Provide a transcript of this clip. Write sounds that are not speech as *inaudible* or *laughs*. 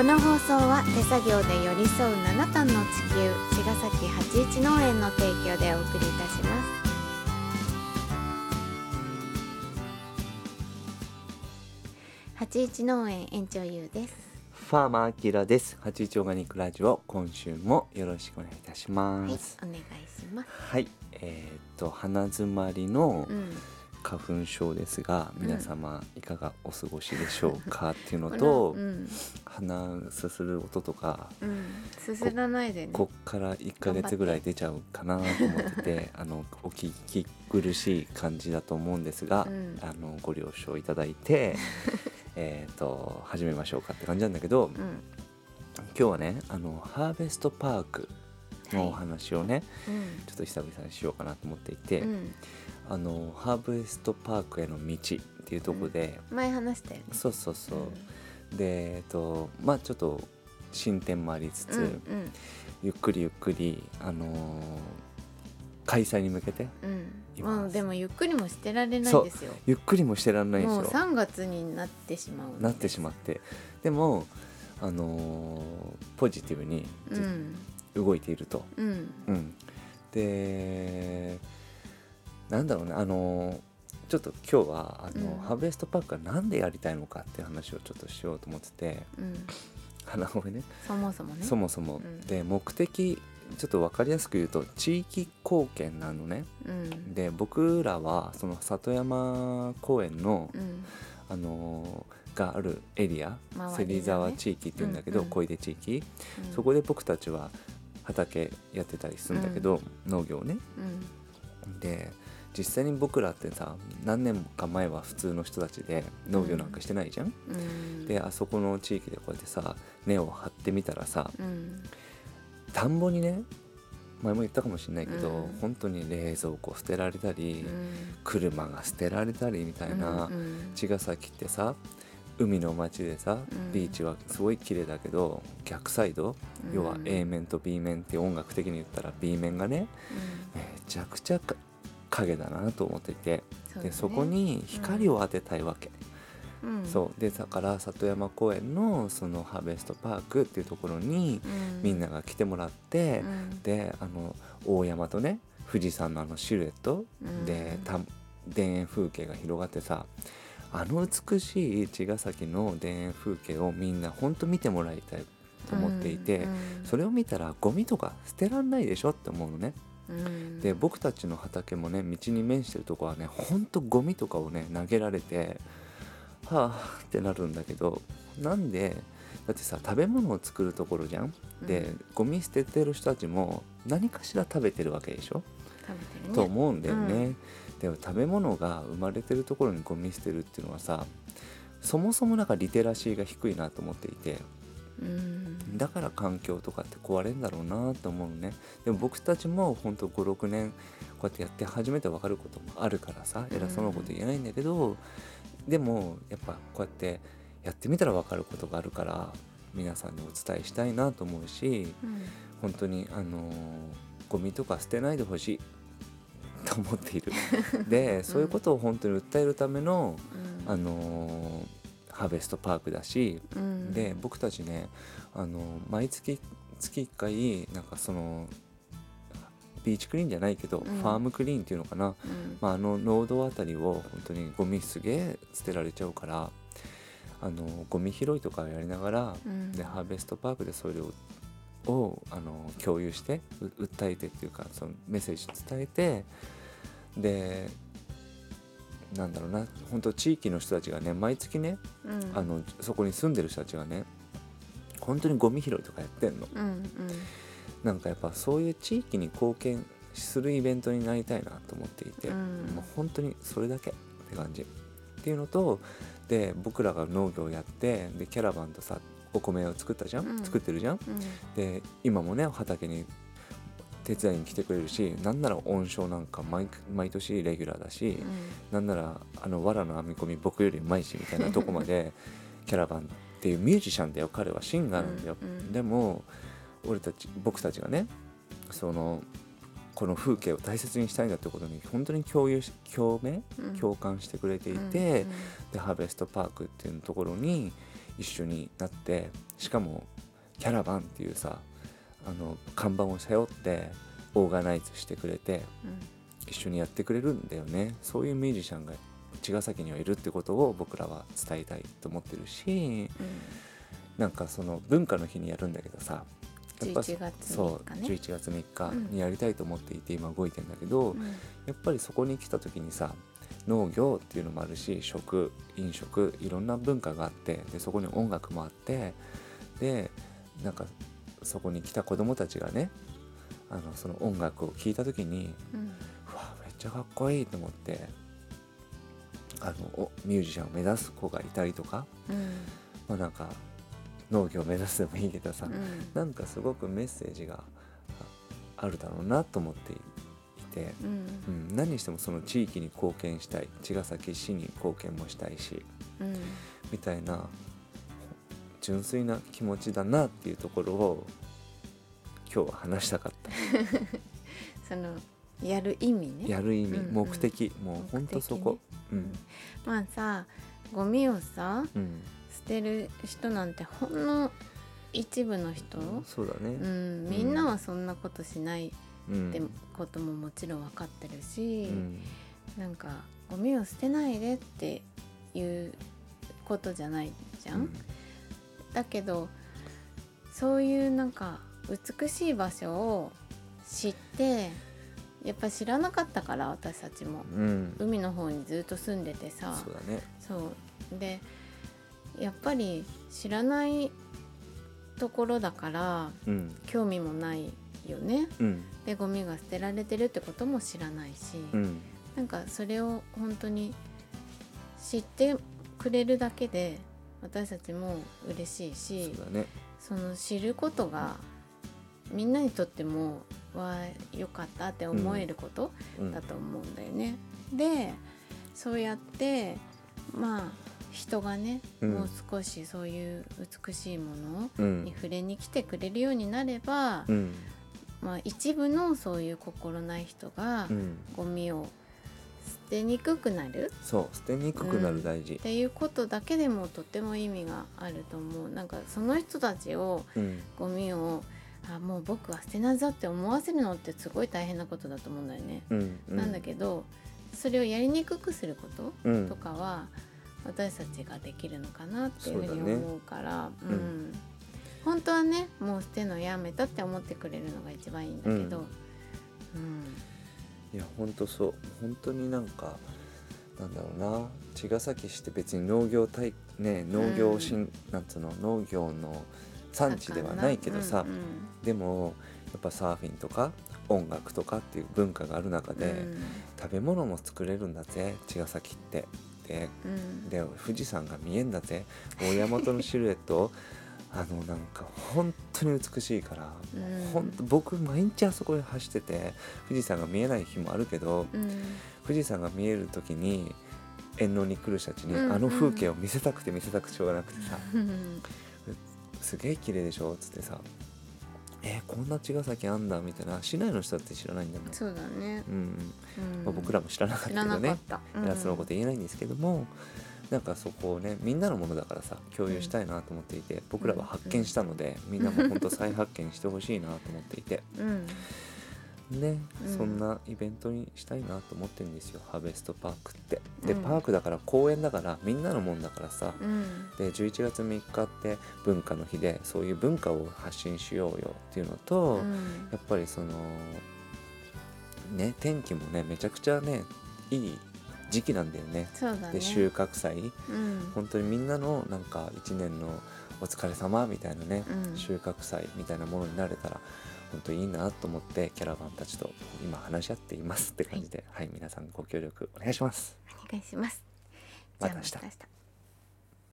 この放送は手作業で寄り添う7トンの地球茅ヶ崎八一農園の提供でお送りいたします。八一農園園長ゆうです。ファーマーアキラです。八一オーガニックラジオ今週もよろしくお願いいたしまはいすお願いします。はい、えーっと鼻詰まりのうん花粉症ですが、うん。皆様いかがお過ごしでしょうかっていうのと、*laughs* うん。鼻すする音とかうん。すすらないでね。こっから1ヶ月ぐらい出ちゃうかなと思っててあのお聞き苦しい感じだと思うんですが、うん。あのご了承いただいて *laughs* えーっと始めましょうかって感じなんだけど、うん。今日はねあのハーベストパークのお話をね、うん。ちょっと久々にしようかなと思っていて、うんあのハーベストパークへの道っていうところで、前話したよね。そうそうそう、でえっとまあちょっと進展もありつつ、うんうん。ゆっくりゆっくりあのー開催に向けてうん。でもゆっくりもしてられないですよ。ゆっくりもしてらんないんですもうよ3月になってしまうなってしまって。でもあのーポジティブにうん。動いていると、うん。うん、でなんだろうねあのちょっと今日はあの、うん。ハーベストパークがなんでやりたいのかっていう話をちょっとしようと思ってて。うん。*laughs* 花ごめんね。そもそもね。そもそも、うん。で目的ちょっと分かりやすく言うと地域貢献なのね。うん。で僕らはその里山公園の、うん。あのがあるエリア、ね。芹沢地域っていうんだけど、小出地域、うん。そこで僕たちは畑やってたりするんだけど、農業ね。うん。で実際に僕らってさ何年か前は普通の人たちで農業なんかしてないじゃん、うん。であそこの地域でこうやってさ根を張ってみたらさうん。田んぼにね前も言ったかもしれないけど、うん。本当に冷蔵庫捨てられたり、うん。車が捨てられたりみたいな、うん茅ヶ崎ってさ海の町でさうん。ビーチはすごい綺麗だけど逆サイド、うん。要は A 面と B 面って音楽的に言ったら B 面がねめちゃくちゃか影だなと思っていてうんでそこに光を当てたいわけ、うん。そう。でだから里山公園のそのハーベストパークっていうところにうん。みんなが来てもらって、うん。であの大山とね富士山のあのシルエット、うん。田園風景が広がってさあの美しい茅ヶ崎の田園風景をみんなほんと見てもらいたいと思っていて、うん。それを見たらゴミとか捨てらんないでしょって思うのね。うん。で僕たちの畑もね道に面してるとこはねほんとゴミとかをね投げられてはあってなるんだけどなんでだってさ食べ物を作るところじゃん？でゴミ捨ててる人たちも何かしら食べてるわけでしょ、食べてるね。と思うんだよね。うん。でも食べ物が生まれてるところにゴミ捨てるっていうのはさそもそもなんかリテラシーが低いなと思っていてうん。だから環境とかって壊れんだろうなと思うのね。でも僕たちもほんと56年こうやってやって初めて分かることもあるからさ偉そうなこと言えないんだけど、でもやっぱこうやってやってみたら分かることがあるから皆さんにお伝えしたいなと思うしうん本当にあのーゴミとか捨てないでほしい。と思っている。でそういうことを本当に訴えるための、うん。あのーハーベストパークだしうん。で僕たちねあの毎月月1回なんかそのビーチクリーンじゃないけど、ん。ファームクリーンっていうのかな、うん。まあ、あの農道あたりを本当にゴミすげえ捨てられちゃうからあのゴミ拾いとかをやりながら、うん。でハーベストパークでそれををあの共有してう訴えてっていうかそのメッセージ伝えてでなんだろうな本当地域の人たちがね毎月ねうん。あのそこに住んでる人たちがね本当にゴミ拾いとかやってんの。うんうん。なんかやっぱそういう地域に貢献するイベントになりたいなと思っていて、うん。もう本当にそれだけって感じ。っていうのとで僕らが農業やってでキャラバンとさお米を作ったじゃん、うん。作ってるじゃん？うん。で今もね畑に手伝いに来てくれるしなんなら温床なんか毎毎年レギュラーだし、なんならあの藁の編み込み僕よりうまいしみたいなとこまで *laughs* キャラバンっていうミュージシャンだよ彼はシンガーなんだよ、うんうん。でも俺たち僕たちがねそのこの風景を大切にしたいんだってことに本当に共有し共鳴？うん。共感してくれていて、うん。でハーベストパークっていうところに一緒になってしかもキャラバンっていうさあの看板を背負ってオーガナイズしてくれて一緒にやってくれるんだよね。そういうミュージシャンが茅ヶ崎にはいるってことを僕らは伝えたいと思ってるしなんかその文化の日にやるんだけどさやっぱ11月そう3日ね。11月3日にやりたいと思っていて今動いてんだけど、うん。やっぱりそこに来た時にさ農業っていうのもあるし食飲食いろんな文化があってでそこに音楽もあってでなんかそこに来た子供たちがねあのその音楽を聴いた時にうん。うわめっちゃかっこいいと思ってあのおミュージシャンを目指す子がいたりとか、うん。まあ、なんか農業を目指すでもいいけどさ、うん。なんかすごくメッセージがああるだろうなと思っていて。うん。うん、何にしてもその地域に貢献したい茅ヶ崎市に貢献もしたいしうん。みたいな純粋な気持ちだなっていうところを今日は話したかった、*laughs* そのやる意味ね。やる意味、うんうん。目的。もうほんとそこ、うん。まあさゴミをさうん、捨てる人なんてほんの一部の人、そうだね、うん、みんなはそんなことしないうん。ってことももちろん分かってるし、うん。なんかゴミを捨てないでっていうことじゃないじゃん、だけどそういうなんか美しい場所を知ってやっぱ知らなかったから私たちも。うん、うん、海の方にずっと住んでてさ。そうだね。そう。でやっぱり知らないところだからうん。興味もないよね。うん。でゴミが捨てられてるってことも知らないし、うん。なんかそれを本当に知ってくれるだけで私たちも嬉しいしそうだね。その知ることがみんなにとってもわあよかったって思えることうん。だと思うんだよね。でそうやってまあ人がね、うん。もう少しそういう美しいものうん。に触れに来てくれるようになれば、うん。まあ、一部のそういう心ない人がうん。ゴミを捨てにくくなる？そう捨てにくくなる大事。っていうことだけでもとっても意味があると思う。なんかその人たちをうん。ゴミをあもう僕は捨てなぞって思わせるのってすごい大変なことだと思うんだよね。うんうん。なんだけどそれをやりにくくすることうん。とかは私たちができるのかなっていうふうに思うから。う、うん。ん。本当はねもう捨てるのやめたって思ってくれるのが一番いいんだけど、うんいや本当そう。本当になんかなんだろうな。茅ヶ崎市って別に農業体ね農業しん、なんつうの農業の産地ではな。いけどさ、うんうん。でもやっぱサーフィンとか音楽とかっていう文化がある中で、食べ物も作れるんだぜ茅ヶ崎って。でうん。うんで富士山が見えんだぜ。大山本のシルエットあのなんか本当に美しいから、うん。本当僕毎日あそこで走ってて富士山が見えない日もあるけど、うん。富士山が見える時に遠野に来る人たちに、うんうん。あの風景を見せたくて見せたくてしょうがなくてさうん「すげえ綺麗でしょ」っつってさ「えーこんな茅ヶ崎あんだ」みたいな市内の人だって知らないんだもん、そうだね。う、んうん。うん。まあ、僕らも知らなかったけどね。った、うん。偉そうなこと言えないんですけどもなんかそこをねみんなのものだからさ共有したいなと思っていて、僕らは発見したので、みんなも本当再発見してほしいなと思っていて。うん。ね、うん。そんなイベントにしたいなと思ってるんですよハーベストパークって。で、うん。パークだから公園だからみんなのもんだからさ、うん。で11月3日って文化の日でそういう文化を発信しようよっていうのと、うん。やっぱりそのね天気もねめちゃくちゃねいい時期なんだよね。ね。で収穫祭。うん。本当にみんなのなんか1年のお疲れ様みたいなね、うん。収穫祭みたいなものになれたら本当いいなと思ってキャラバンたちと今話し合っていますって感じで、はい、皆さんご協力お願いします。お願いします。また明日